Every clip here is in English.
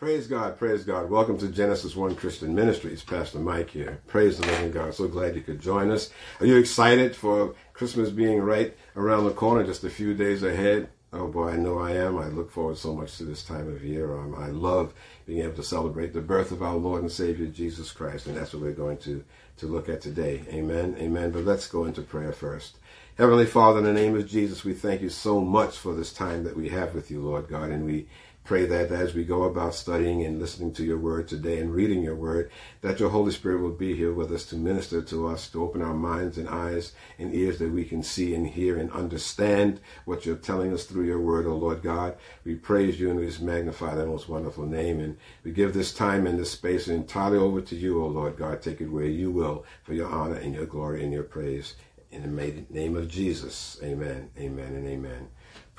Praise God, praise God. Welcome to Genesis One Christian Ministries. Pastor Mike here. Praise the living God. So glad you could join us. Are you excited for Christmas being right around the corner, just a few days ahead? Oh boy, I know I am. I look forward so much to this time of year. Um, I love being able to celebrate the birth of our Lord and Savior Jesus Christ, and that's what we're going to to look at today. Amen, amen. But let's go into prayer first. Heavenly Father, in the name of Jesus, we thank you so much for this time that we have with you, Lord God, and we pray that as we go about studying and listening to your word today and reading your word, that your Holy Spirit will be here with us to minister to us, to open our minds and eyes and ears that we can see and hear and understand what you're telling us through your word, O oh Lord God. We praise you and we just magnify that most wonderful name. And we give this time and this space entirely over to you, O oh Lord God. Take it where you will for your honor and your glory and your praise. In the name of Jesus, amen, amen, and amen.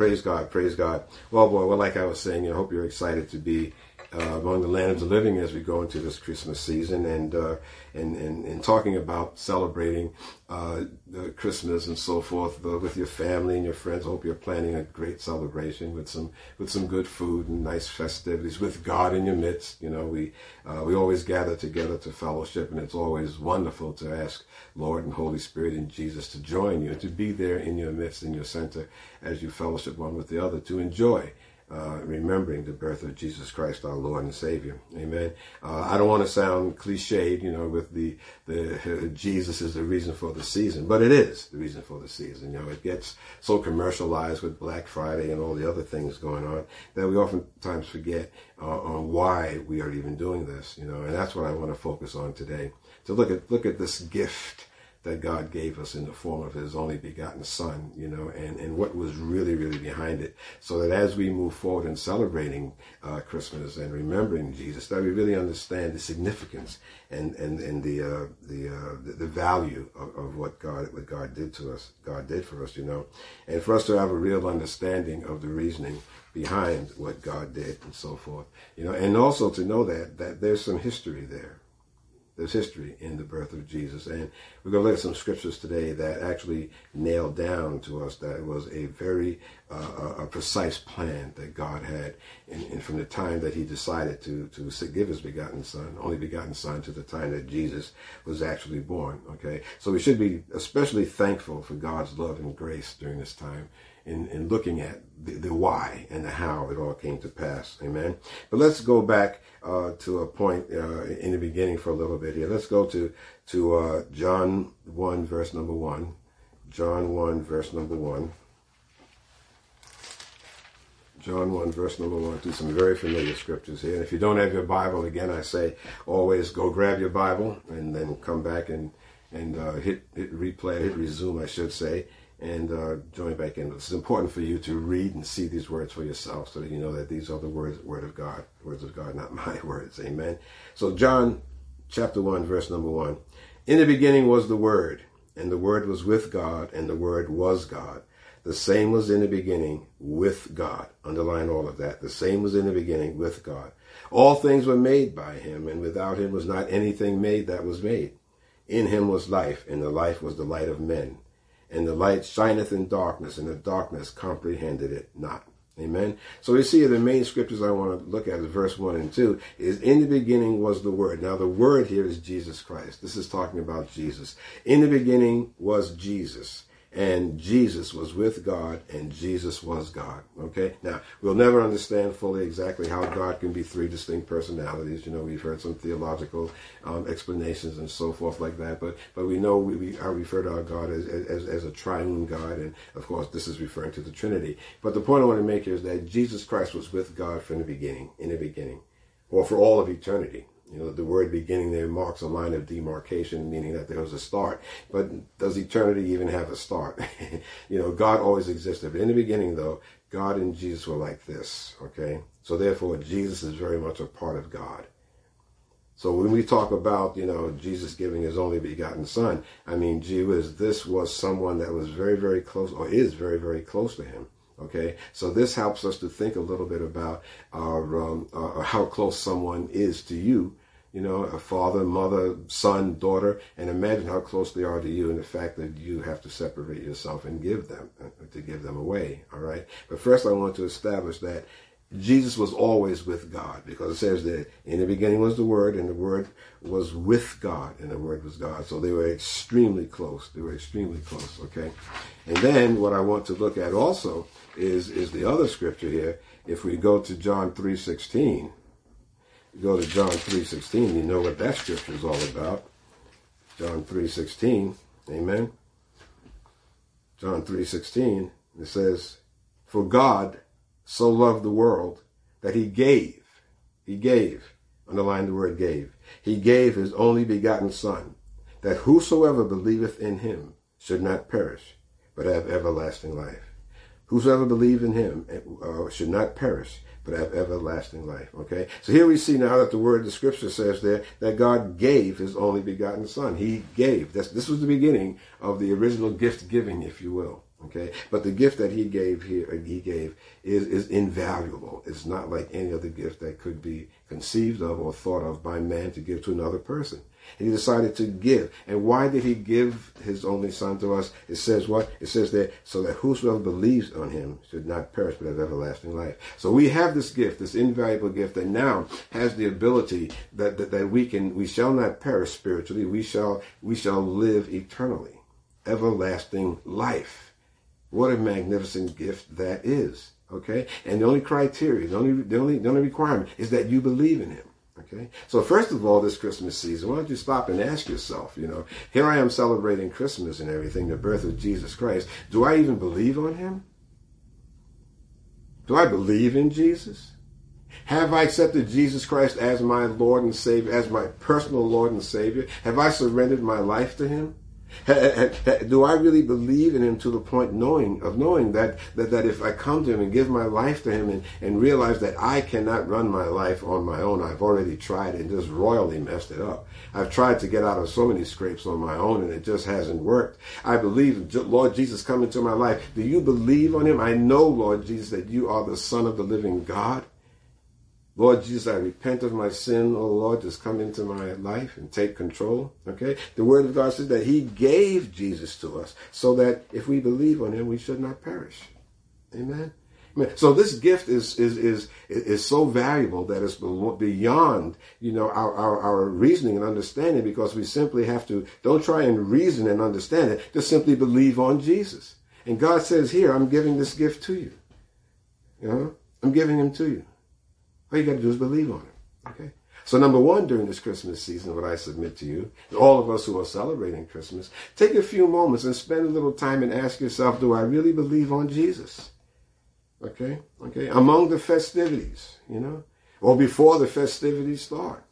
Praise God, praise God. Well, boy, well, like I was saying, I hope you're excited to be uh, among the land of the living as we go into this Christmas season and uh, and, and, and talking about celebrating uh, Christmas and so forth uh, with your family and your friends. I hope you're planning a great celebration with some with some good food and nice festivities with God in your midst. You know, we uh, we always gather together to fellowship, and it's always wonderful to ask Lord and Holy Spirit and Jesus to join you and to be there in your midst, in your center, as you fellowship one with the other, to enjoy uh, remembering the birth of Jesus Christ, our Lord and Savior. Amen. Uh, I don't want to sound cliched, you know, with the the uh, Jesus is the reason for the season, but it is the reason for the season. You know, it gets so commercialized with Black Friday and all the other things going on that we oftentimes forget uh, on why we are even doing this. You know, and that's what I want to focus on today. To look at look at this gift that God gave us in the form of his only begotten son, you know, and, and what was really, really behind it. So that as we move forward in celebrating uh, Christmas and remembering Jesus, that we really understand the significance and, and, and the, uh, the, uh, the, the, value of, of, what God, what God did to us, God did for us, you know, and for us to have a real understanding of the reasoning behind what God did and so forth, you know, and also to know that, that there's some history there there's history in the birth of Jesus. And we're going to look at some scriptures today that actually nail down to us that it was a very uh, a precise plan that God had in, in, from the time that he decided to, to give his begotten son, only begotten son, to the time that Jesus was actually born. Okay. So we should be especially thankful for God's love and grace during this time in, in looking at the, the why and the how it all came to pass. Amen. But let's go back uh, to a point uh, in the beginning for a little bit here. Let's go to to uh, John one verse number one. John one verse number one. John 1, verse number 1, through some very familiar scriptures here. And if you don't have your Bible, again, I say always go grab your Bible and then come back and, and uh, hit, hit replay, hit resume, I should say, and uh, join back in. It's important for you to read and see these words for yourself so that you know that these are the words, word of God, words of God, not my words. Amen. So John chapter 1, verse number 1. In the beginning was the Word, and the Word was with God, and the Word was God. The same was in the beginning with God. Underline all of that. The same was in the beginning with God. All things were made by him, and without him was not anything made that was made. In him was life, and the life was the light of men and the light shineth in darkness, and the darkness comprehended it not. Amen. So we see the main scriptures I want to look at is verse 1 and 2 is in the beginning was the word. Now the word here is Jesus Christ. This is talking about Jesus. In the beginning was Jesus and Jesus was with God, and Jesus was God. Okay? Now, we'll never understand fully exactly how God can be three distinct personalities. You know, we've heard some theological um, explanations and so forth like that, but but we know we, we referred to our God as, as, as a triune God, and of course, this is referring to the Trinity. But the point I want to make here is that Jesus Christ was with God from the beginning, in the beginning, or for all of eternity. You know, the word beginning there marks a line of demarcation, meaning that there was a start. But does eternity even have a start? you know, God always existed. But in the beginning, though, God and Jesus were like this, okay? So therefore, Jesus is very much a part of God. So when we talk about, you know, Jesus giving his only begotten son, I mean, gee whiz, this was someone that was very, very close, or is very, very close to him. Okay, so this helps us to think a little bit about our, um, uh, how close someone is to you you know, a father, mother, son, daughter, and imagine how close they are to you and the fact that you have to separate yourself and give them, uh, to give them away, all right? But first I want to establish that Jesus was always with God because it says that in the beginning was the Word and the Word was with God and the Word was God. So they were extremely close. They were extremely close, okay? And then what I want to look at also is, is the other scripture here. If we go to John 3.16, you go to John 3.16, you know what that scripture is all about. John 3.16, amen. John 3.16, it says, For God so loved the world that he gave, he gave, underline the word gave, he gave his only begotten son, that whosoever believeth in him should not perish, but have everlasting life. Whosoever believe in him uh, should not perish, but have everlasting life. Okay? So here we see now that the word, the scripture says there, that God gave his only begotten son. He gave. That's, this was the beginning of the original gift giving, if you will. Okay, but the gift that he gave here, uh, he gave, is is invaluable. It's not like any other gift that could be conceived of or thought of by man to give to another person. He decided to give. And why did he give his only son to us? It says what? It says there, so that whosoever believes on him should not perish but have everlasting life. So we have this gift, this invaluable gift that now has the ability that, that, that we can, we shall not perish spiritually. We shall, we shall live eternally. Everlasting life. What a magnificent gift that is. Okay? And the only criteria, the only, the only, the only requirement is that you believe in him. Okay? So first of all, this Christmas season, why don't you stop and ask yourself, you know, here I am celebrating Christmas and everything, the birth of Jesus Christ. Do I even believe on him? Do I believe in Jesus? Have I accepted Jesus Christ as my Lord and Savior, as my personal Lord and Savior? Have I surrendered my life to him? Do I really believe in him to the point knowing of knowing that, that, that if I come to him and give my life to him and, and realize that I cannot run my life on my own, I've already tried and just royally messed it up. I've tried to get out of so many scrapes on my own and it just hasn't worked. I believe, Lord Jesus, come into my life. Do you believe on him? I know, Lord Jesus, that you are the Son of the living God. Lord Jesus, I repent of my sin. Oh Lord, just come into my life and take control. Okay? The word of God says that he gave Jesus to us so that if we believe on him, we should not perish. Amen. So this gift is is is is so valuable that it's beyond you know our, our, our reasoning and understanding because we simply have to don't try and reason and understand it. Just simply believe on Jesus. And God says here, I'm giving this gift to you. You know, I'm giving him to you. All you got to do is believe on it. Okay? So number one, during this Christmas season, what I submit to you, all of us who are celebrating Christmas, take a few moments and spend a little time and ask yourself, do I really believe on Jesus? Okay? Okay? Among the festivities, you know? Or before the festivities start.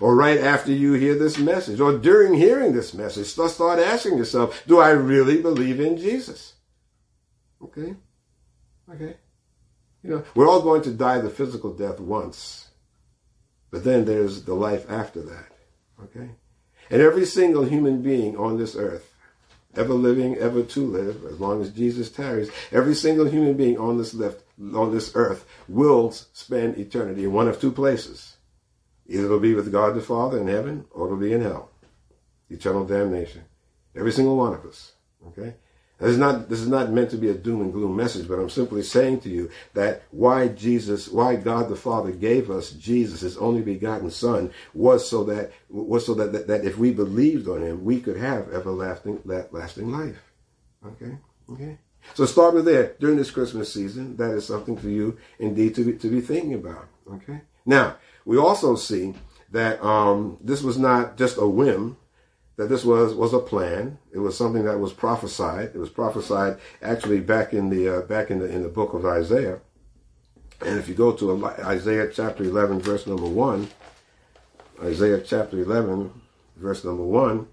Or right after you hear this message. Or during hearing this message, start asking yourself, do I really believe in Jesus? Okay? Okay? You know, we're all going to die the physical death once, but then there's the life after that. Okay? And every single human being on this earth, ever living, ever to live, as long as Jesus tarries, every single human being on this left, on this earth will spend eternity in one of two places. Either it'll be with God the Father in heaven, or it'll be in hell. Eternal damnation. Every single one of us. Okay? This is not this is not meant to be a doom and gloom message, but I'm simply saying to you that why Jesus, why God the Father gave us Jesus, His only begotten Son, was so that was so that, that, that if we believed on Him, we could have everlasting lasting life. Okay, okay. So start with there during this Christmas season. That is something for you indeed to be, to be thinking about. Okay. Now we also see that um, this was not just a whim that this was was a plan. It was something that was prophesied. It was prophesied actually back in the uh, back in the in the book of Isaiah. And if you go to Isaiah chapter 11, verse number one, Isaiah chapter 11, verse number one,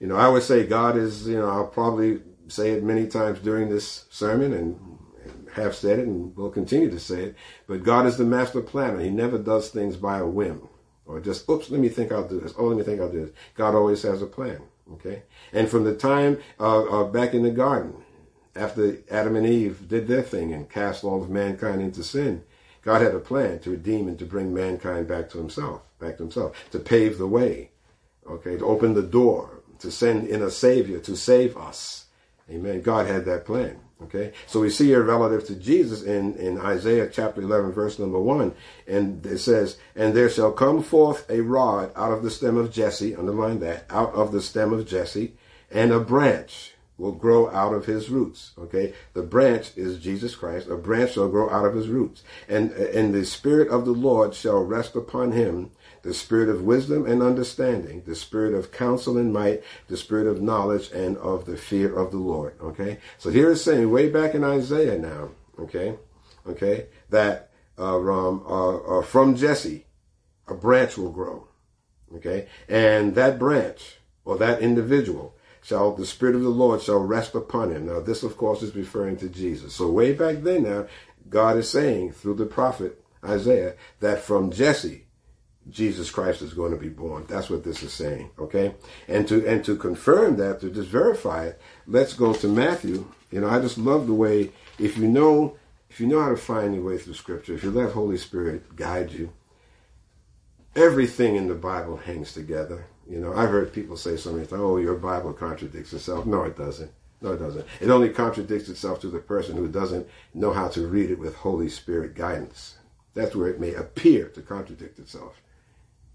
you know, I would say God is, you know, I'll probably say it many times during this sermon and have said it and will continue to say it, but God is the master planner. He never does things by a whim or just, oops, let me think I'll do this. Oh, let me think I'll do this. God always has a plan. Okay. And from the time uh, uh, back in the garden, after Adam and Eve did their thing and cast all of mankind into sin, God had a plan to redeem and to bring mankind back to himself, back to himself, to pave the way, okay, to open the door, to send in a savior to save us. Amen. God had that plan. Okay, so we see here relative to Jesus in, in Isaiah chapter 11, verse number 1, and it says, And there shall come forth a rod out of the stem of Jesse, underline that, out of the stem of Jesse, and a branch will grow out of his roots. Okay, the branch is Jesus Christ. A branch shall grow out of his roots, and and the spirit of the Lord shall rest upon him, the spirit of wisdom and understanding, the spirit of counsel and might, the spirit of knowledge and of the fear of the Lord. Okay, so here it's saying way back in Isaiah now. Okay, okay, that uh, um, uh, uh, from Jesse a branch will grow. Okay, and that branch or that individual shall the spirit of the Lord shall rest upon him. Now this of course is referring to Jesus. So way back then now, God is saying through the prophet Isaiah that from Jesse Jesus Christ is going to be born. That's what this is saying. Okay, and to and to confirm that, to just verify it, let's go to Matthew. You know, I just love the way if you know if you know how to find your way through Scripture, if you let Holy Spirit guide you, everything in the Bible hangs together. You know, I've heard people say something "Oh, your Bible contradicts itself." No, it doesn't. No, it doesn't. It only contradicts itself to the person who doesn't know how to read it with Holy Spirit guidance. That's where it may appear to contradict itself.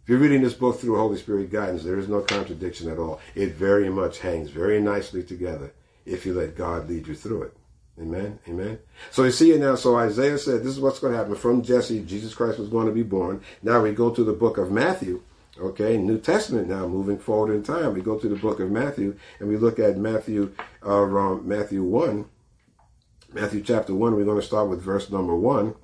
If you're reading this book through Holy Spirit guidance, there is no contradiction at all. It very much hangs very nicely together if you let God lead you through it. Amen. Amen. So you see it now. So Isaiah said, this is what's going to happen. From Jesse, Jesus Christ was going to be born. Now we go to the book of Matthew. Okay, New Testament now, moving forward in time. We go to the book of Matthew and we look at Matthew, uh, Matthew 1. Matthew chapter 1, we're going to start with verse number 1.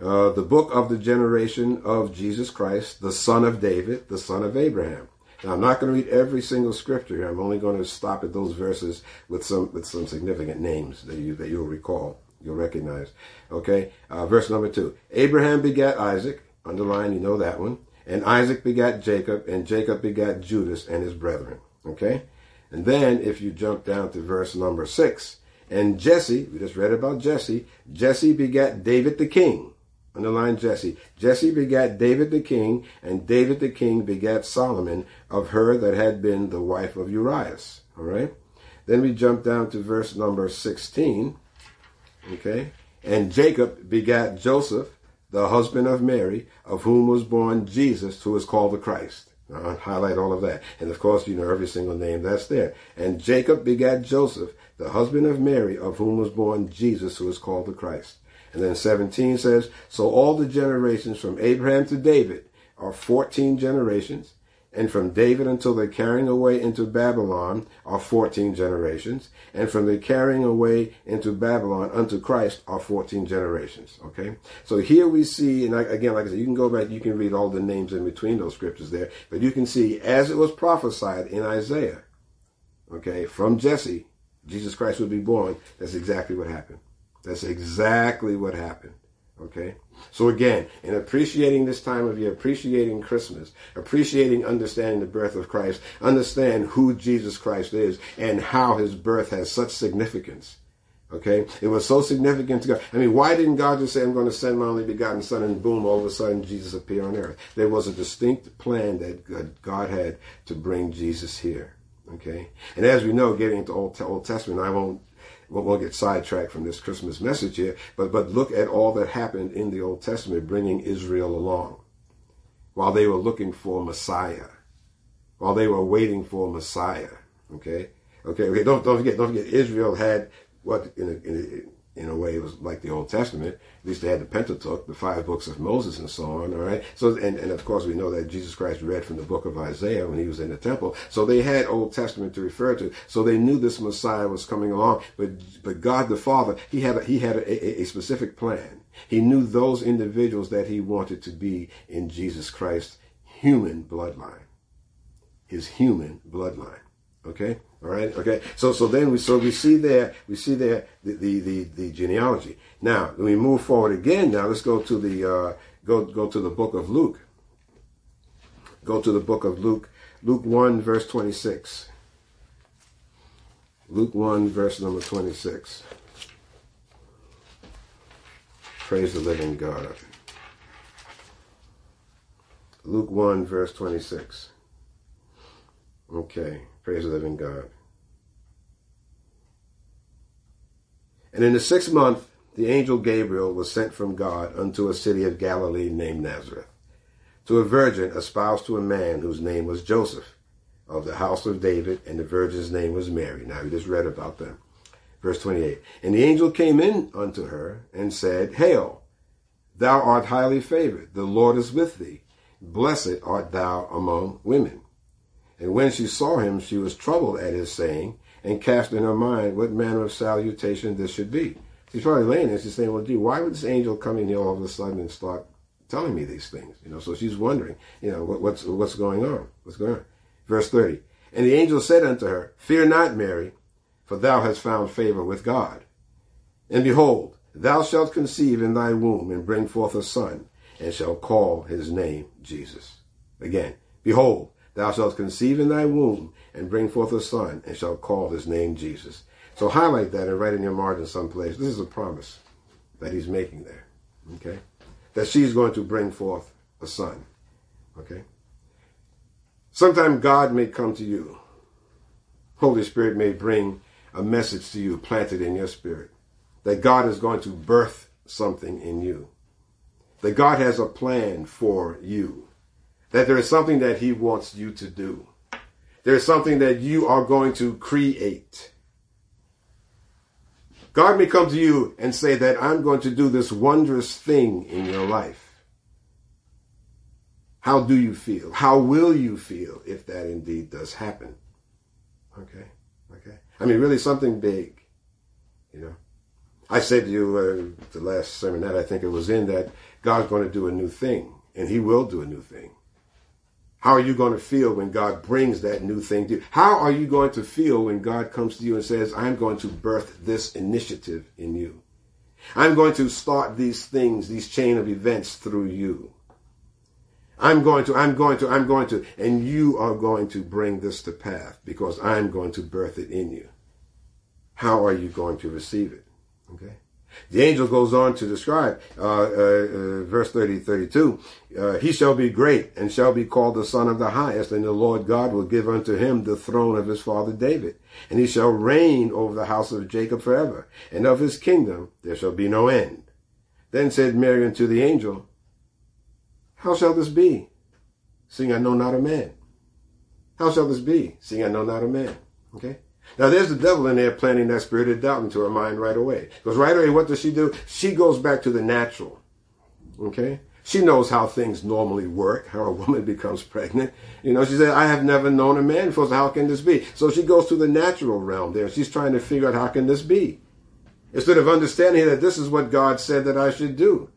Uh, the book of the generation of Jesus Christ, the son of David, the son of Abraham. Now, I'm not going to read every single scripture here. I'm only going to stop at those verses with some with some significant names that you that you'll recall, you'll recognize. Okay, uh, verse number two: Abraham begat Isaac. Underline, you know that one. And Isaac begat Jacob, and Jacob begat Judas and his brethren. Okay, and then if you jump down to verse number six, and Jesse, we just read about Jesse. Jesse begat David the king. Underline Jesse. Jesse begat David the king, and David the king begat Solomon of her that had been the wife of Urias. All right. Then we jump down to verse number 16. Okay. And Jacob begat Joseph, the husband of Mary, of whom was born Jesus, who is called the Christ. I'll highlight all of that. And of course, you know every single name that's there. And Jacob begat Joseph, the husband of Mary, of whom was born Jesus, who is called the Christ. And then 17 says, So all the generations from Abraham to David are 14 generations, and from David until the carrying away into Babylon are 14 generations, and from the carrying away into Babylon unto Christ are 14 generations. Okay? So here we see, and again, like I said, you can go back, you can read all the names in between those scriptures there, but you can see as it was prophesied in Isaiah, okay, from Jesse, Jesus Christ would be born. That's exactly what happened. That's exactly what happened. Okay? So again, in appreciating this time of year, appreciating Christmas, appreciating understanding the birth of Christ, understand who Jesus Christ is and how his birth has such significance. Okay? It was so significant to God. I mean, why didn't God just say, I'm going to send my only begotten son and boom, all of a sudden Jesus appeared on earth? There was a distinct plan that God had to bring Jesus here. Okay? And as we know, getting into Old, Old Testament, I won't we won't get sidetracked from this Christmas message here, but, but look at all that happened in the Old Testament bringing Israel along while they were looking for Messiah, while they were waiting for Messiah. Okay? Okay, okay, don't, don't forget, don't forget, Israel had what in a, in in a way it was like the Old Testament. At least they had the Pentateuch, the five books of Moses and so on, all right? So, and, and of course we know that Jesus Christ read from the book of Isaiah when he was in the temple. So they had Old Testament to refer to. So they knew this Messiah was coming along. But, but God the Father, he had, a, he had a, a, a specific plan. He knew those individuals that he wanted to be in Jesus Christ's human bloodline. His human bloodline. Okay? All right. Okay. So so then we so we see there we see there the the the, the genealogy. Now when we move forward again. Now let's go to the uh, go go to the book of Luke. Go to the book of Luke. Luke one verse twenty six. Luke one verse number twenty six. Praise the living God. Luke 1, verse 26. Okay. Praise the living God. And in the sixth month, the angel Gabriel was sent from God unto a city of Galilee named Nazareth, to a virgin espoused to a man whose name was Joseph, of the house of David, and the virgin's name was Mary. Now we just read about them. Verse 28. And the angel came in unto her and said, Hail, thou art highly favored, the Lord is with thee. Blessed art thou among women. And when she saw him, she was troubled at his saying, and cast in her mind what manner of salutation this should be. She's probably laying there, she's saying, well, gee, why would this angel come in here all of a sudden and start telling me these things? You know, so she's wondering, you know, what, what's, what's going on? What's going on? Verse 30. And the angel said unto her, Fear not, Mary, for thou hast found favor with God. And behold, thou shalt conceive in thy womb and bring forth a son, and shall call his name Jesus. Again, behold, thou shalt conceive in thy womb and bring forth a son, and shall call his name Jesus. So highlight that and write in your margin someplace. This is a promise that he's making there. Okay? That she's going to bring forth a son. Okay? Sometime God may come to you. Holy Spirit may bring a message to you planted in your spirit. That God is going to birth something in you. That God has a plan for you. That there is something that he wants you to do. There is something that you are going to create. God may come to you and say that I'm going to do this wondrous thing in your life. How do you feel? How will you feel if that indeed does happen? Okay, okay. I mean, really something big, you know. I said to you uh, the last sermon that I think it was in that God's going to do a new thing, and He will do a new thing. How are you going to feel when God brings that new thing to you? How are you going to feel when God comes to you and says, I'm going to birth this initiative in you? I'm going to start these things, these chain of events through you. I'm going to, I'm going to, I'm going to, and you are going to bring this to pass because I'm going to birth it in you. How are you going to receive it? Okay. The angel goes on to describe, uh, uh, uh, verse 30, 32, uh, he shall be great and shall be called the son of the highest and the Lord God will give unto him the throne of his father David and he shall reign over the house of Jacob forever and of his kingdom there shall be no end. Then said Mary unto the angel, how shall this be, seeing I know not a man? How shall this be, seeing I know not a man? Okay. Now there's the devil in there planting that spirit of doubt into her mind right away. Because right away, what does she do? She goes back to the natural. Okay? She knows how things normally work, how a woman becomes pregnant. You know, she said, I have never known a man before, so how can this be? So she goes to the natural realm there. She's trying to figure out how can this be? Instead of understanding that this is what God said that I should do,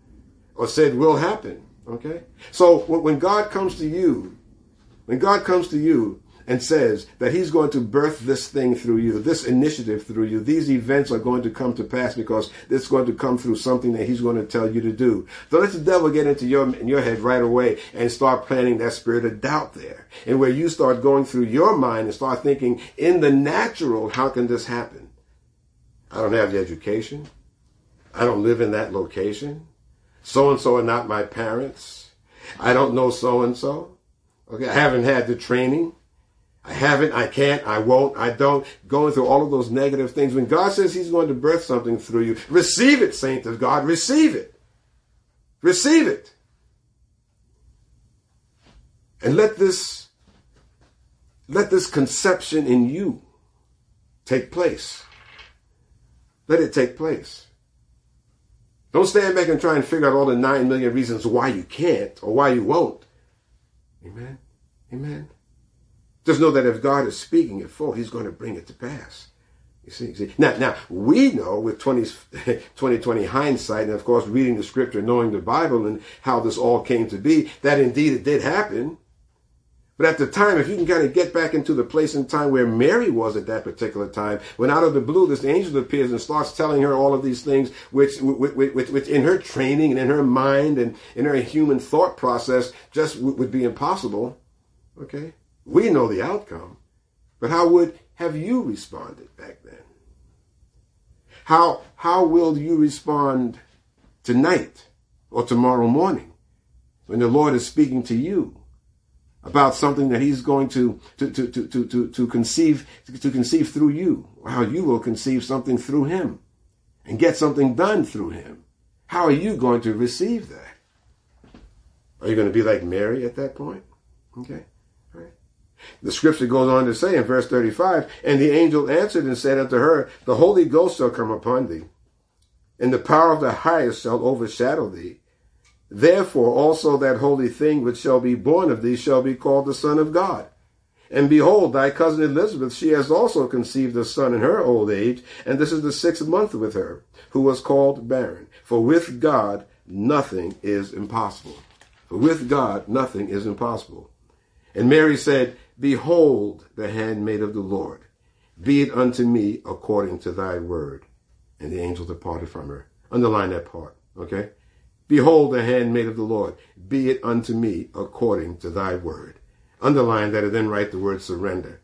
or said will happen. Okay? So when God comes to you, when God comes to you, and says that he's going to birth this thing through you, this initiative through you. These events are going to come to pass because it's going to come through something that he's going to tell you to do. So let the devil get into your, in your head right away and start planting that spirit of doubt there. And where you start going through your mind and start thinking in the natural, how can this happen? I don't have the education. I don't live in that location. So and so are not my parents. I don't know so and so. Okay. I haven't had the training. I haven't, I can't, I won't, I don't, going through all of those negative things. When God says He's going to birth something through you, receive it, saint of God, receive it. Receive it. And let this, let this conception in you take place. Let it take place. Don't stand back and try and figure out all the nine million reasons why you can't or why you won't. Amen. Amen. Just know that if God is speaking it for, he's going to bring it to pass. You see, see, now, now we know with 20, 2020 hindsight, and of course reading the scripture, knowing the Bible and how this all came to be, that indeed it did happen. But at the time, if you can kind of get back into the place and time where Mary was at that particular time, when out of the blue this angel appears and starts telling her all of these things, which, which, which, which in her training and in her mind and in her human thought process just would be impossible. Okay. We know the outcome, but how would have you responded back then? How, how will you respond tonight or tomorrow morning when the Lord is speaking to you about something that he's going to, to, to, to, to, to conceive, to conceive through you, how you will conceive something through him? and get something done through him. How are you going to receive that? Are you going to be like Mary at that point? Okay. The scripture goes on to say in verse 35, And the angel answered and said unto her, The Holy Ghost shall come upon thee, and the power of the highest shall overshadow thee. Therefore also that holy thing which shall be born of thee shall be called the Son of God. And behold, thy cousin Elizabeth, she has also conceived a son in her old age, and this is the sixth month with her, who was called barren. For with God nothing is impossible. For with God nothing is impossible. And Mary said, Behold the handmaid of the Lord. Be it unto me according to thy word. And the angel departed from her. Underline that part, okay? Behold the handmaid of the Lord. Be it unto me according to thy word. Underline that and then write the word surrender.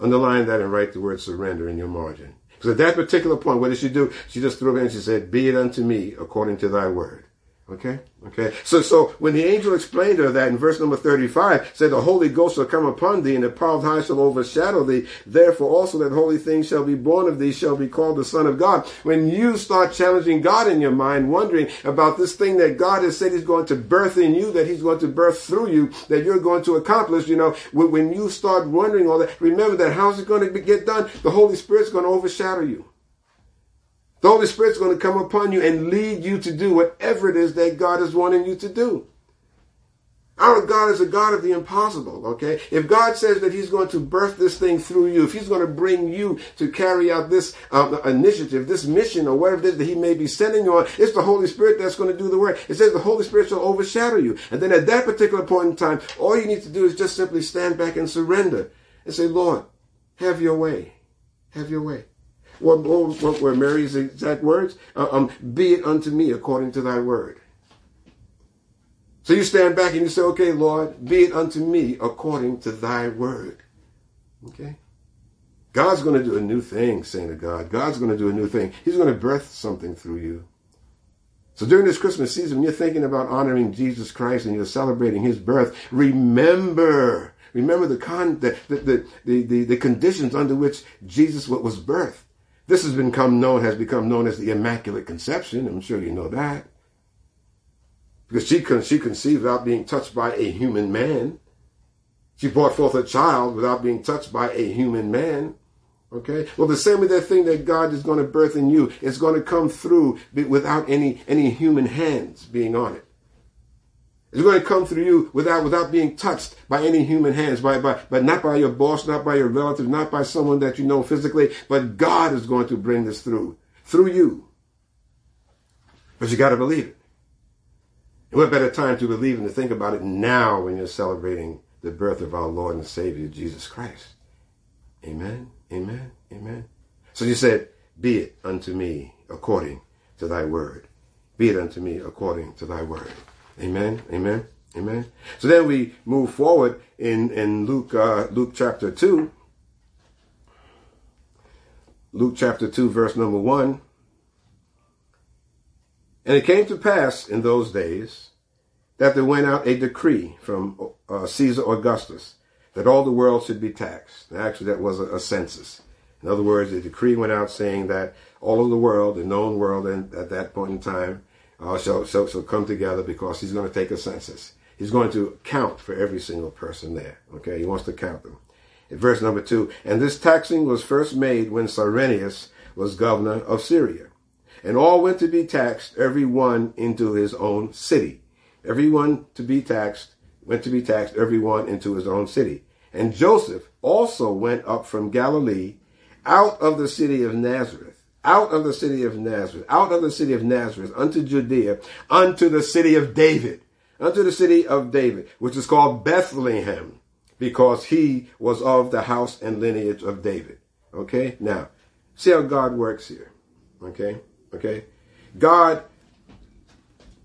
Underline that and write the word surrender in your margin. Because at that particular point, what did she do? She just threw it in. She said, Be it unto me according to thy word. Okay? Okay. So, so when the angel explained her that in verse number 35, said, The Holy Ghost shall come upon thee, and the power of high shall overshadow thee. Therefore also that holy thing shall be born of thee, shall be called the Son of God. When you start challenging God in your mind, wondering about this thing that God has said he's going to birth in you, that he's going to birth through you, that you're going to accomplish, you know, when you start wondering all that, remember that how's it going to get done? The Holy Spirit's going to overshadow you. The Holy Spirit's going to come upon you and lead you to do whatever it is that God is wanting you to do. Our God is a God of the impossible, okay? If God says that He's going to birth this thing through you, if He's going to bring you to carry out this um, initiative, this mission, or whatever it is that He may be sending you on, it's the Holy Spirit that's going to do the work. It says the Holy Spirit shall overshadow you. And then at that particular point in time, all you need to do is just simply stand back and surrender and say, Lord, have your way. Have your way. What, what were Mary's exact words? Uh, um, be it unto me according to thy word. So you stand back and you say, okay, Lord, be it unto me according to thy word. Okay? God's going to do a new thing, saying to God. God's going to do a new thing. He's going to birth something through you. So during this Christmas season, when you're thinking about honoring Jesus Christ and you're celebrating his birth, remember, remember the, con, the, the, the, the, the conditions under which Jesus was birthed. This has become known, has become known as the Immaculate Conception. I'm sure you know that. Because she, con- she conceived without being touched by a human man. She brought forth a child without being touched by a human man. Okay? Well, the same with that thing that God is going to birth in you, it's going to come through without any, any human hands being on it. It's going to come through you without, without being touched by any human hands, by, by, but not by your boss, not by your relative, not by someone that you know physically, but God is going to bring this through, through you. But you got to believe it. And what better time to believe and to think about it now when you're celebrating the birth of our Lord and Savior, Jesus Christ. Amen, amen, amen. So you said, be it unto me according to thy word. Be it unto me according to thy word. Amen. Amen. Amen. So then we move forward in, in Luke, uh, Luke chapter 2. Luke chapter 2, verse number 1. And it came to pass in those days that there went out a decree from uh, Caesar Augustus that all the world should be taxed. actually, that was a, a, census. In other words, a decree went out saying that all of the world, the known world, and at that point in time, uh, shall, shall come together because he's going to take a census. He's going to count for every single person there. Okay, he wants to count them. In verse number two, and this taxing was first made when Cyrenius was governor of Syria. And all went to be taxed, every one into his own city. Everyone to be taxed, went to be taxed, every one into his own city. And Joseph also went up from Galilee out of the city of Nazareth out of the city of Nazareth, out of the city of Nazareth, unto Judea, unto the city of David, unto the city of David, which is called Bethlehem, because he was of the house and lineage of David. Okay? Now, see how God works here. Okay? Okay? God,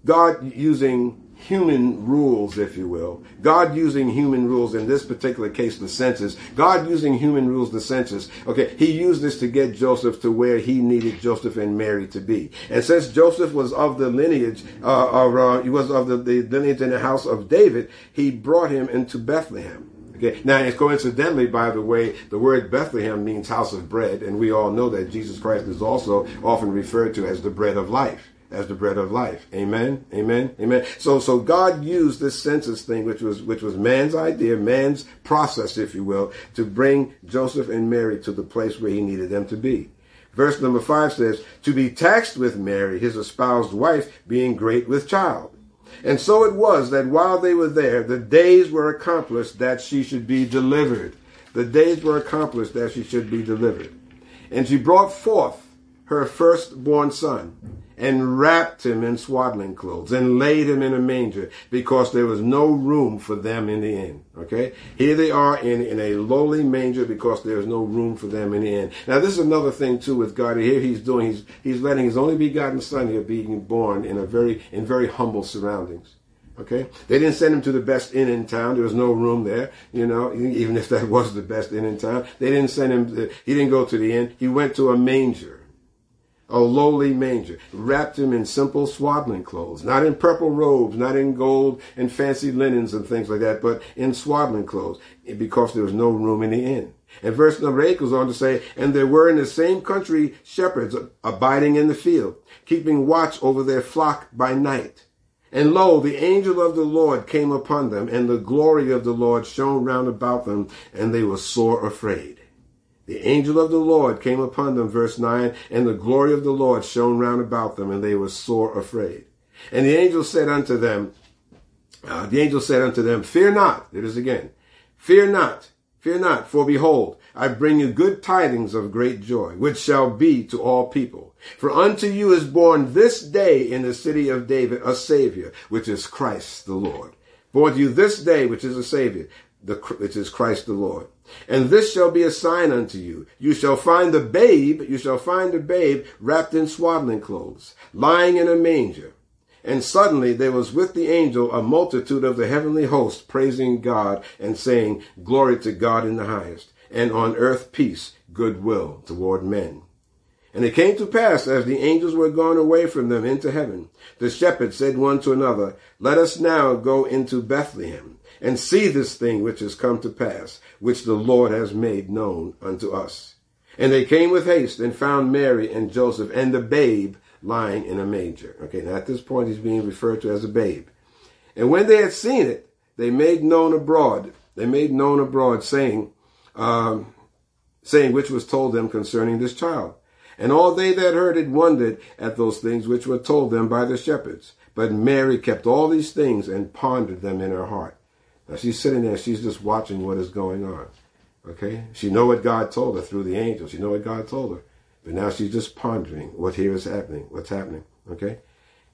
God using human rules, if you will. God using human rules, in this particular case, the census. God using human rules, the census. Okay, he used this to get Joseph to where he needed Joseph and Mary to be. And since Joseph was of the lineage, uh, uh, he was of the, the lineage in the house of David, he brought him into Bethlehem. Okay. Now, it's coincidentally, by the way, the word Bethlehem means house of bread, and we all know that Jesus Christ is also often referred to as the bread of life as the bread of life. Amen. Amen. Amen. So so God used this census thing, which was which was man's idea, man's process, if you will, to bring Joseph and Mary to the place where he needed them to be. Verse number five says, to be taxed with Mary, his espoused wife, being great with child. And so it was that while they were there, the days were accomplished that she should be delivered. The days were accomplished that she should be delivered. And she brought forth her firstborn son and wrapped him in swaddling clothes and laid him in a manger because there was no room for them in the inn. Okay? Here they are in, in a lowly manger because there's no room for them in the inn. Now this is another thing too with God. Here he's doing, he's, he's letting his only begotten son here being born in a very, in very humble surroundings. Okay? They didn't send him to the best inn in town. There was no room there, you know, even if that was the best inn in town. They didn't send him, to, he didn't go to the inn. He went to a manger a lowly manger, wrapped him in simple swaddling clothes, not in purple robes, not in gold and fancy linens and things like that, but in swaddling clothes, because there was no room in the inn. And verse number 8 goes on to say, And there were in the same country shepherds abiding in the field, keeping watch over their flock by night. And lo, the angel of the Lord came upon them, and the glory of the Lord shone round about them, and they were sore afraid. The angel of the Lord came upon them, verse 9, and the glory of the Lord shone round about them, and they were sore afraid. And the angel said unto them, uh, the angel said unto them, Fear not, it is again, fear not, fear not, for behold, I bring you good tidings of great joy, which shall be to all people. For unto you is born this day in the city of David a Savior, which is Christ the Lord. Born to you this day, which is a Savior, the, which is Christ the Lord. And this shall be a sign unto you. You shall find the babe, you shall find the babe wrapped in swaddling clothes, lying in a manger. And suddenly there was with the angel a multitude of the heavenly host praising God and saying, Glory to God in the highest, and on earth peace, goodwill toward men. And it came to pass, as the angels were gone away from them into heaven, the shepherds said one to another, Let us now go into Bethlehem and see this thing which has come to pass, which the Lord has made known unto us. And they came with haste and found Mary and Joseph and the babe lying in a manger. Okay, now at this point he's being referred to as a babe. And when they had seen it, they made known abroad, they made known abroad, saying, um, saying which was told them concerning this child. And all they that heard it wondered at those things which were told them by the shepherds. But Mary kept all these things and pondered them in her heart. Now she's sitting there, she's just watching what is going on. Okay? She know what God told her through the angels. She know what God told her. But now she's just pondering what here is happening, what's happening. Okay?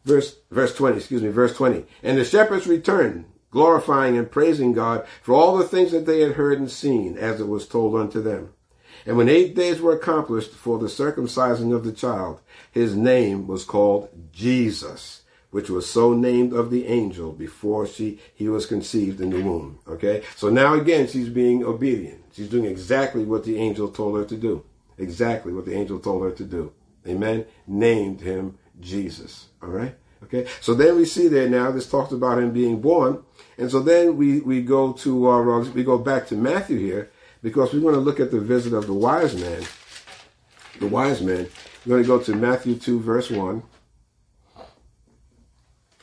Verse verse 20, excuse me, verse 20. And the shepherds returned, glorifying and praising God for all the things that they had heard and seen, as it was told unto them. And when eight days were accomplished for the circumcising of the child, his name was called Jesus which was so named of the angel before she he was conceived in the womb. Okay? So now again she's being obedient. She's doing exactly what the angel told her to do. Exactly what the angel told her to do. Amen. Named him Jesus. All right? Okay? So then we see there now this talks about him being born. And so then we, we go to uh, our, we go back to Matthew here because we're going to look at the visit of the wise man. The wise man. We're going to go to Matthew 2 verse 1.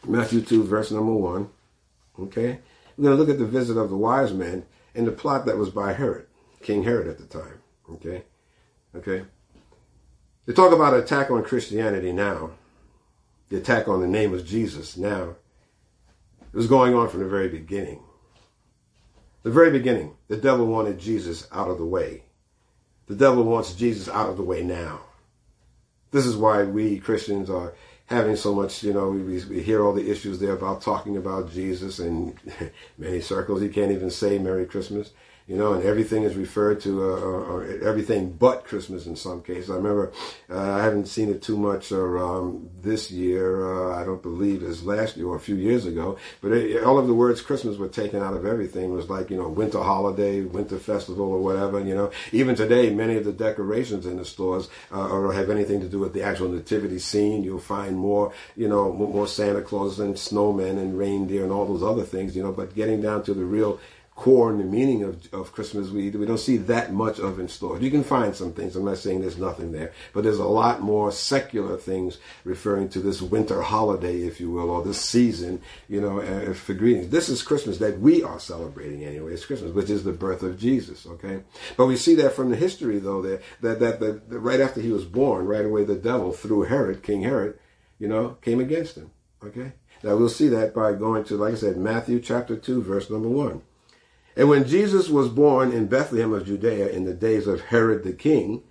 Matthew 2, verse number 1. Okay? We're going to look at the visit of the wise men and the plot that was by Herod, King Herod at the time. Okay? Okay? They talk about attack on Christianity now, the attack on the name of Jesus now. It was going on from the very beginning. The very beginning, the devil wanted Jesus out of the way. The devil wants Jesus out of the way now. This is why we Christians are having so much, you know, we, we hear all the issues there about talking about Jesus in many circles. You can't even say Merry Christmas you know, and everything is referred to, uh, or, everything but Christmas in some cases. I remember, uh, I haven't seen it too much um, this year, uh, I don't believe as last year or a few years ago, but it, all of the words Christmas were taken out of everything. It was like, you know, winter holiday, winter festival or whatever, you know. Even today, many of the decorations in the stores uh, or have anything to do with the actual nativity scene. You'll find more, you know, more Santa Claus and snowmen and reindeer and all those other things, you know, but getting down to the real core and the meaning of, of Christmas, we, we don't see that much of in stores. You can find some things. I'm not saying there's nothing there, but there's a lot more secular things referring to this winter holiday, if you will, or this season, you know, uh, for greetings. This is Christmas that we are celebrating anyway. It's Christmas, which is the birth of Jesus, okay? But we see that from the history, though, that, that, that, that, that right after he was born, right away the devil, through Herod, King Herod, you know, came against him, okay? Now we'll see that by going to, like I said, Matthew chapter 2, verse number 1. And when Jesus was born in Bethlehem of Judea in the days of Herod the king,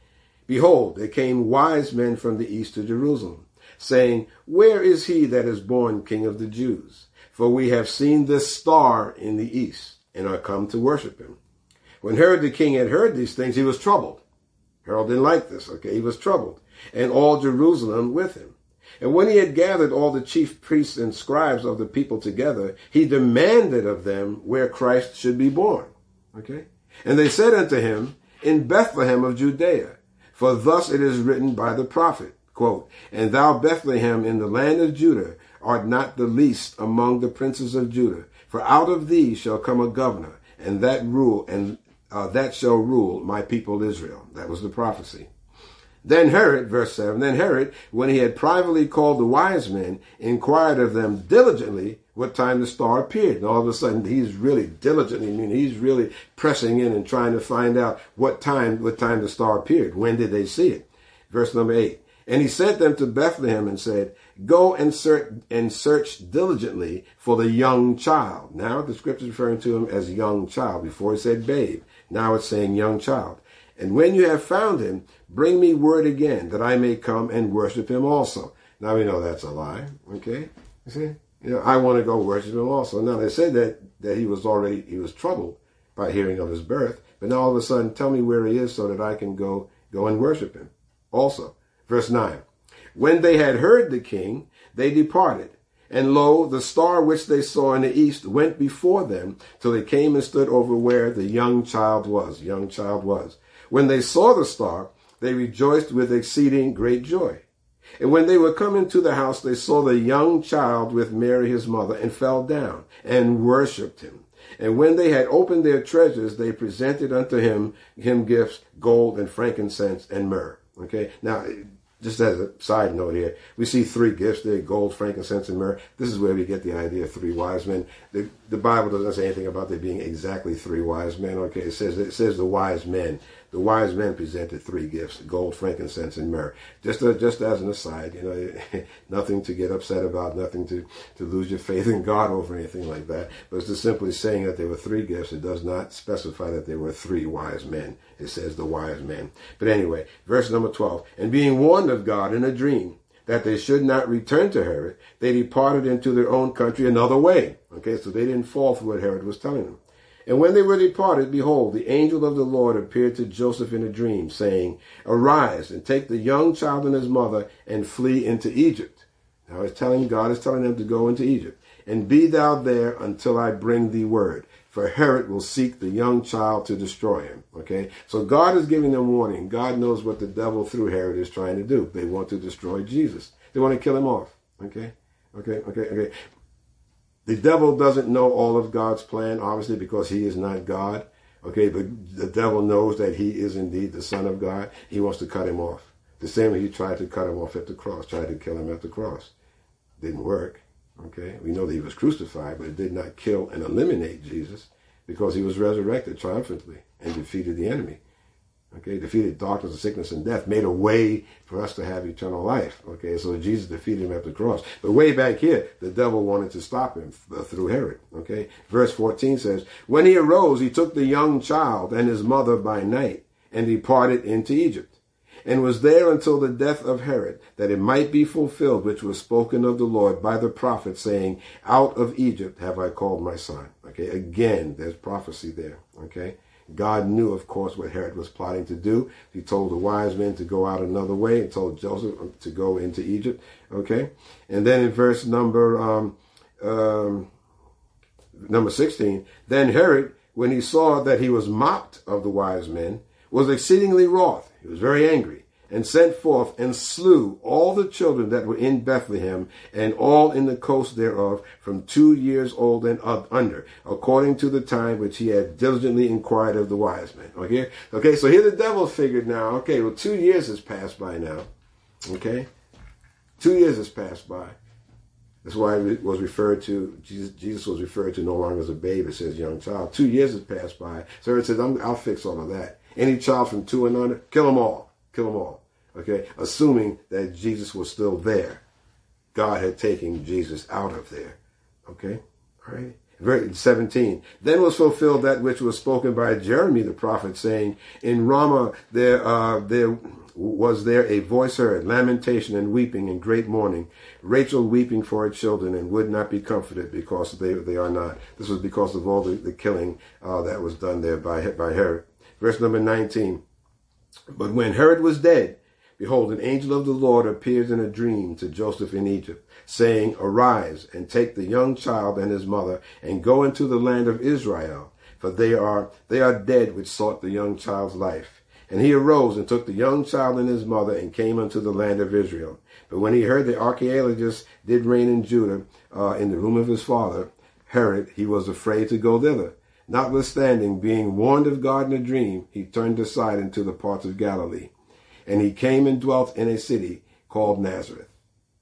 behold, there came wise men from the east to Jerusalem, saying, Where is he that is born king of the Jews? For we have seen this star in the east, and are come to worship him. When Herod the king had heard these things, he was troubled. Herod didn't like this, okay? He was troubled, and all Jerusalem with him. And when he had gathered all the chief priests and scribes of the people together, he demanded of them where Christ should be born. Okay? And they said unto him, In Bethlehem of Judea, for thus it is written by the prophet, quote, And thou Bethlehem in the land of Judah art not the least among the princes of Judah, for out of thee shall come a governor, and that rule and uh, that shall rule my people Israel. That was the prophecy. Then Herod, verse 7, then Herod, when he had privately called the wise men, inquired of them diligently what time the star appeared. And all of a sudden, he's really diligently, I mean, he's really pressing in and trying to find out what time, what time the star appeared. When did they see it? Verse number 8. And he sent them to Bethlehem and said, Go and search, and search diligently for the young child. Now the scripture is referring to him as young child. Before it said babe. Now it's saying young child. And when you have found him, bring me word again that I may come and worship him also. Now we know that's a lie. Okay? You see? You know, I want to go worship him also. Now they said that, that he was already, he was troubled by hearing of his birth. But now all of a sudden, tell me where he is so that I can go, go and worship him also. Verse 9. When they had heard the king, they departed. And lo, the star which they saw in the east went before them till they came and stood over where the young child was. Young child was. When they saw the star, they rejoiced with exceeding great joy. And when they were come into the house, they saw the young child with Mary his mother, and fell down and worshipped him. And when they had opened their treasures, they presented unto him him gifts, gold and frankincense and myrrh. Okay. Now, just as a side note here, we see three gifts there, gold, frankincense, and myrrh. This is where we get the idea of three wise men. The, the Bible doesn't say anything about there being exactly three wise men. Okay, it says it says the wise men. The wise men presented three gifts: gold, frankincense, and myrrh. Just uh, just as an aside, you know, nothing to get upset about, nothing to to lose your faith in God over anything like that. But it's just simply saying that there were three gifts. It does not specify that there were three wise men. It says the wise men. But anyway, verse number twelve. And being warned of God in a dream that they should not return to Herod, they departed into their own country another way. Okay, so they didn't fall for what Herod was telling them. And when they were departed, behold, the angel of the Lord appeared to Joseph in a dream, saying, Arise and take the young child and his mother and flee into Egypt. Now it's telling God is telling them to go into Egypt. And be thou there until I bring thee word. For Herod will seek the young child to destroy him. Okay? So God is giving them warning. God knows what the devil through Herod is trying to do. They want to destroy Jesus. They want to kill him off. Okay? Okay, okay, okay. The devil doesn't know all of God's plan, obviously, because he is not God. Okay, but the devil knows that he is indeed the Son of God. He wants to cut him off. The same way he tried to cut him off at the cross, tried to kill him at the cross. Didn't work. Okay, we know that he was crucified, but it did not kill and eliminate Jesus because he was resurrected triumphantly and defeated the enemy. Okay, defeated darkness and sickness and death, made a way for us to have eternal life. Okay, so Jesus defeated him at the cross. But way back here, the devil wanted to stop him uh, through Herod. Okay, verse 14 says, When he arose, he took the young child and his mother by night and departed into Egypt and was there until the death of Herod, that it might be fulfilled which was spoken of the Lord by the prophet, saying, Out of Egypt have I called my son. Okay, again, there's prophecy there. Okay, God knew, of course, what Herod was plotting to do. He told the wise men to go out another way and told Joseph to go into Egypt. Okay. And then in verse number, um, um, number 16, then Herod, when he saw that he was mocked of the wise men, was exceedingly wroth. He was very angry and sent forth and slew all the children that were in Bethlehem and all in the coast thereof from two years old and up under, according to the time which he had diligently inquired of the wise men. Okay, okay. So here the devil figured now. Okay, well, two years has passed by now. Okay, two years has passed by. That's why it was referred to, Jesus, Jesus, was referred to no longer as a babe, it says young child. Two years has passed by. So it says, i will fix all of that. Any child from two and under, kill them all. Kill them all. Okay? Assuming that Jesus was still there. God had taken Jesus out of there. Okay? All right? Verse 17. Then was fulfilled that which was spoken by Jeremy the prophet, saying, In Ramah there, uh, there was there a voice heard, lamentation and weeping and great mourning. Rachel weeping for her children and would not be comforted because they, they are not. This was because of all the, the killing uh, that was done there by, by Herod. Verse number 19. But when Herod was dead, behold, an angel of the Lord appears in a dream to Joseph in Egypt, saying, Arise and take the young child and his mother and go into the land of Israel, for they are, they are dead which sought the young child's life. And he arose and took the young child and his mother and came unto the land of Israel. But when he heard the Archelaus did reign in Judah, uh, in the room of his father, Herod, he was afraid to go thither. Notwithstanding, being warned of God in a dream, he turned aside into the parts of Galilee. And he came and dwelt in a city called Nazareth.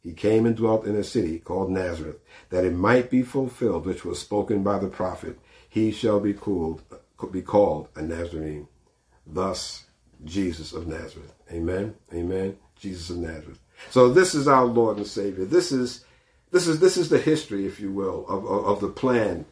He came and dwelt in a city called Nazareth, that it might be fulfilled which was spoken by the prophet, he shall be called, be called a Nazarene. Thus Jesus of Nazareth. Amen. Amen. Jesus of Nazareth. So this is our Lord and Savior. This is this is this is the history, if you will, of, of, of the plan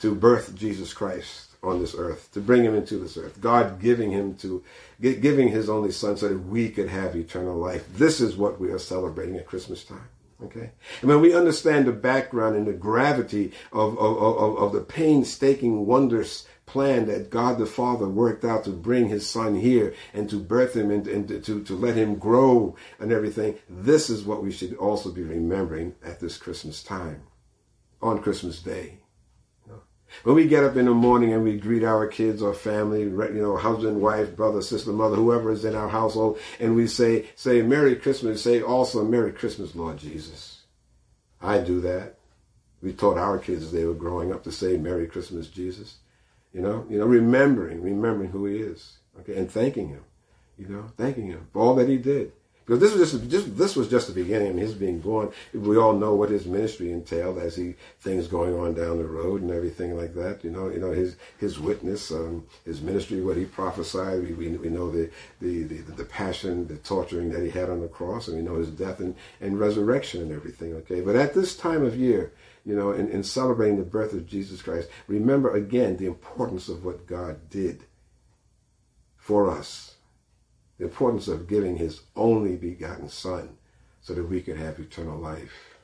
to birth Jesus Christ on this earth, to bring him into this earth. God giving him to giving his only son so that we could have eternal life. This is what we are celebrating at Christmas time. Okay? And when we understand the background and the gravity of, of, of, of the painstaking, wondrous plan that God the Father worked out to bring his son here and to birth him and, and to, to let him grow and everything, this is what we should also be remembering at this Christmas time, on Christmas Day. When we get up in the morning and we greet our kids or family, you know, husband, wife, brother, sister, mother, whoever is in our household, and we say, say Merry Christmas, say also Merry Christmas, Lord Jesus. I do that. We taught our kids as they were growing up to say Merry Christmas, Jesus. You know, you know, remembering, remembering who he is, okay, and thanking him, you know, thanking him for all that he did. Because this was just, just this was just the beginning of his being born. We all know what his ministry entailed as he things going on down the road and everything like that. You know, you know his his witness, um, his ministry, what he prophesied. We, we, we know the, the, the the passion, the torturing that he had on the cross, and we know his death and, and resurrection and everything. Okay, but at this time of year, you know, in, in celebrating the birth of Jesus Christ, remember again the importance of what God did for us. The importance of giving his only begotten Son so that we could have eternal life.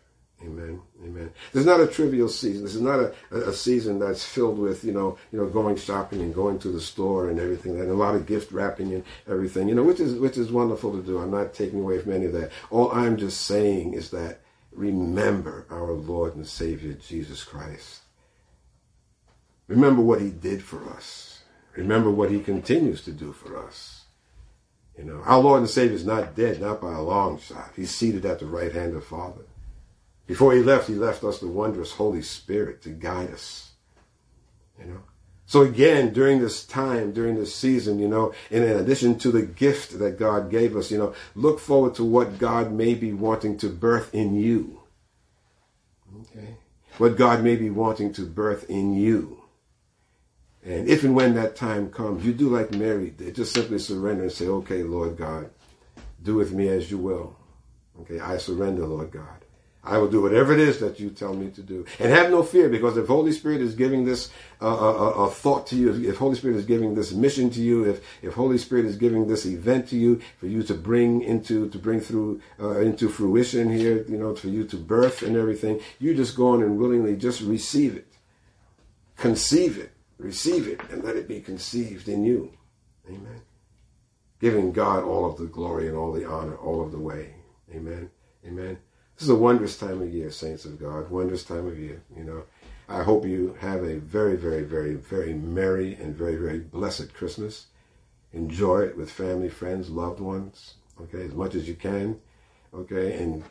Amen. Amen. This is not a trivial season. This is not a, a, season that's filled with, you know, you know, going shopping and going to the store and everything, and a lot of gift wrapping and everything, you know, which is which is wonderful to do. I'm not taking away from any of that. All I'm just saying is that remember our Lord and Savior Jesus Christ. Remember what he did for us. Remember what he continues to do for us. You know, our Lord and Savior is not dead, not by a long shot. He's seated at the right hand of Father. Before he left, he left us the wondrous Holy Spirit to guide us. You know, so again, during this time, during this season, you know, in addition to the gift that God gave us, you know, look forward to what God may be wanting to birth in you. Okay. What God may be wanting to birth in you. And if and when that time comes, you do like Mary did. Just simply surrender and say, okay, Lord God, do with me as you will. Okay, I surrender, Lord God. I will do whatever it is that you tell me to do. And have no fear because if Holy Spirit is giving this uh, a, uh, uh, a, thought to you, if Holy Spirit is giving this mission to you, if, if Holy Spirit is giving this event to you for you to bring into, to bring through, uh, into fruition here, you know, for you to birth and everything, you just go on and willingly just receive it. Conceive it. Receive it and let it be conceived in you. Amen. Giving God all of the glory and all the honor all of the way. Amen. Amen. This is a wondrous time of year, saints of God. Wondrous time of year, you know. I hope you have a very, very, very, very merry and very, very blessed Christmas. Enjoy it with family, friends, loved ones. okay, as much as you can, okay, and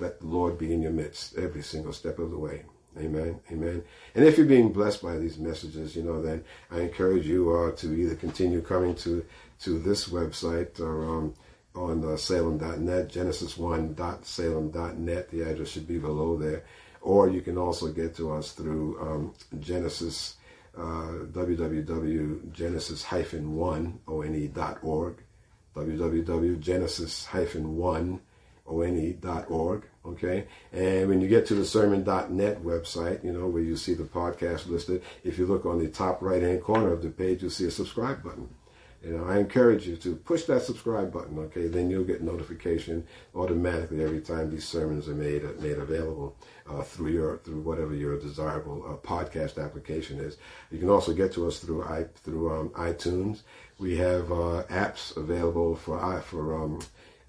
let the Lord be in your midst every single step of the way. Amen. Amen. And if you're being blessed by these messages, you know, then I encourage you uh, to either continue coming to to this website or um, on uh, sermon.net, genesis1.sermon.net. The address should be below there. Or you can also get to us through um, Genesis, uh, www.genesis-1one.org, www.genesis-1one.org, okay? And when you get to the sermon.net website, you know, where you see the podcast listed, if you look on the top right-hand corner of the page, you'll see a subscribe button. You know, I encourage you to push that subscribe button, okay? Then you'll get notification automatically every time these sermons are made made available uh, through your through whatever your desirable uh, podcast application is. You can also get to us through i through um, iTunes. We have uh, apps available for i for um,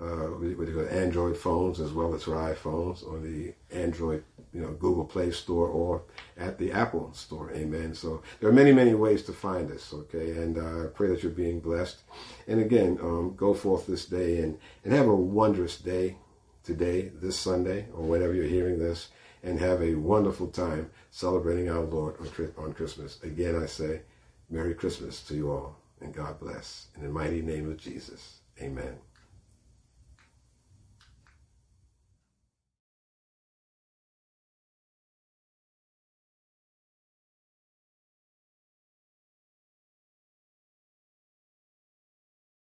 uh, Android phones as well as for iPhones on the Android, you know, Google Play Store or at the Apple Store. Amen. So there are many, many ways to find us. Okay, and uh, I pray that you're being blessed. And again, um, go forth this day and and have a wondrous day today, this Sunday, or whenever you're hearing this, and have a wonderful time celebrating our Lord on Christmas. Again, I say, Merry Christmas to you all, and God bless. In the mighty name of Jesus, Amen.